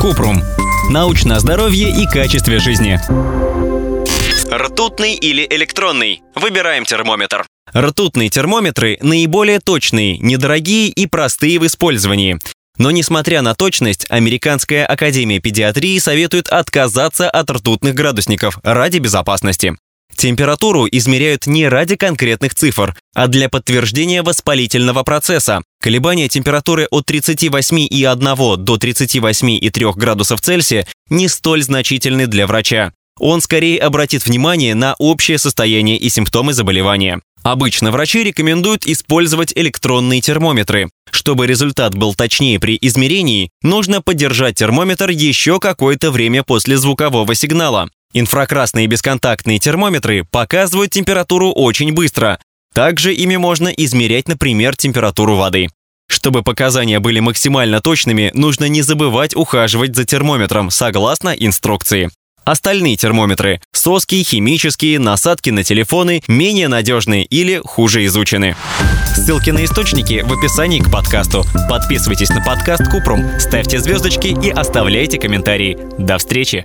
Купрум. Научное здоровье и качестве жизни. Ртутный или электронный? Выбираем термометр. Ртутные термометры наиболее точные, недорогие и простые в использовании. Но несмотря на точность, Американская академия педиатрии советует отказаться от ртутных градусников ради безопасности. Температуру измеряют не ради конкретных цифр, а для подтверждения воспалительного процесса. Колебания температуры от 38,1 до 38,3 градусов Цельсия не столь значительны для врача. Он скорее обратит внимание на общее состояние и симптомы заболевания. Обычно врачи рекомендуют использовать электронные термометры. Чтобы результат был точнее при измерении, нужно подержать термометр еще какое-то время после звукового сигнала. Инфракрасные бесконтактные термометры показывают температуру очень быстро. Также ими можно измерять, например, температуру воды. Чтобы показания были максимально точными, нужно не забывать ухаживать за термометром, согласно инструкции. Остальные термометры – соски, химические, насадки на телефоны – менее надежные или хуже изучены. Ссылки на источники в описании к подкасту. Подписывайтесь на подкаст Купрум, ставьте звездочки и оставляйте комментарии. До встречи!